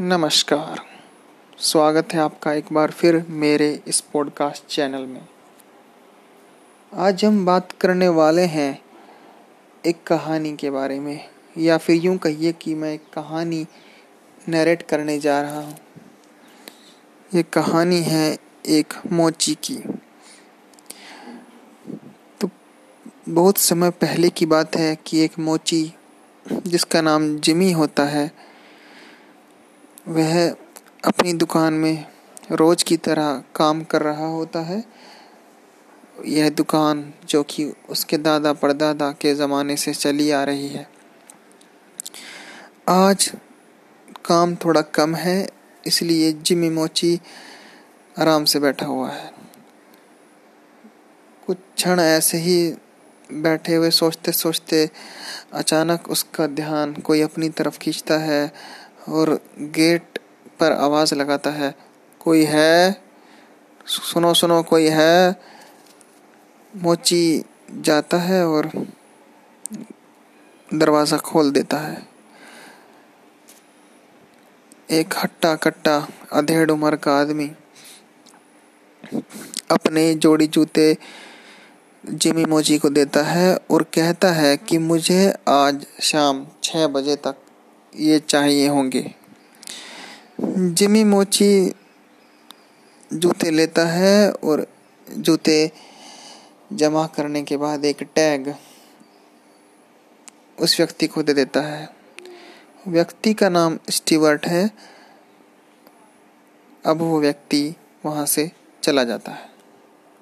नमस्कार। स्वागत है आपका एक बार फिर मेरे इस पॉडकास्ट चैनल में। आज हम बात करने वाले हैं एक कहानी के बारे में, या फिर यूँ कहिए कि मैं एक कहानी नरेट करने जा रहा हूँ। ये कहानी है एक मोची की। तो बहुत समय पहले की बात है कि एक मोची, जिसका नाम जिमी होता है वह अपनी दुकान में रोज की तरह काम कर रहा होता है। यह दुकान जो कि उसके दादा परदादा के ज़माने से चली आ रही है। आज काम थोड़ा कम है, इसलिए जिमी मोची आराम से बैठा हुआ है। कुछ क्षण ऐसे ही बैठे हुए सोचते सोचते अचानक उसका ध्यान कोई अपनी तरफ़ खींचता है और गेट पर आवाज़ लगाता है, कोई है? सुनो सुनो, कोई है? मोची जाता है और दरवाज़ा खोल देता है। एक हट्टा कट्टा अधेड़ उम्र का आदमी अपने जोड़ी जूते जिमी मोजी को देता है और कहता है कि मुझे आज शाम छः बजे तक ये चाहिए होंगे। जिमी मोची जूते लेता है और जूते जमा करने के बाद एक टैग उस व्यक्ति को दे देता है। व्यक्ति का नाम स्टीवर्ट है। अब वो व्यक्ति वहाँ से चला जाता है।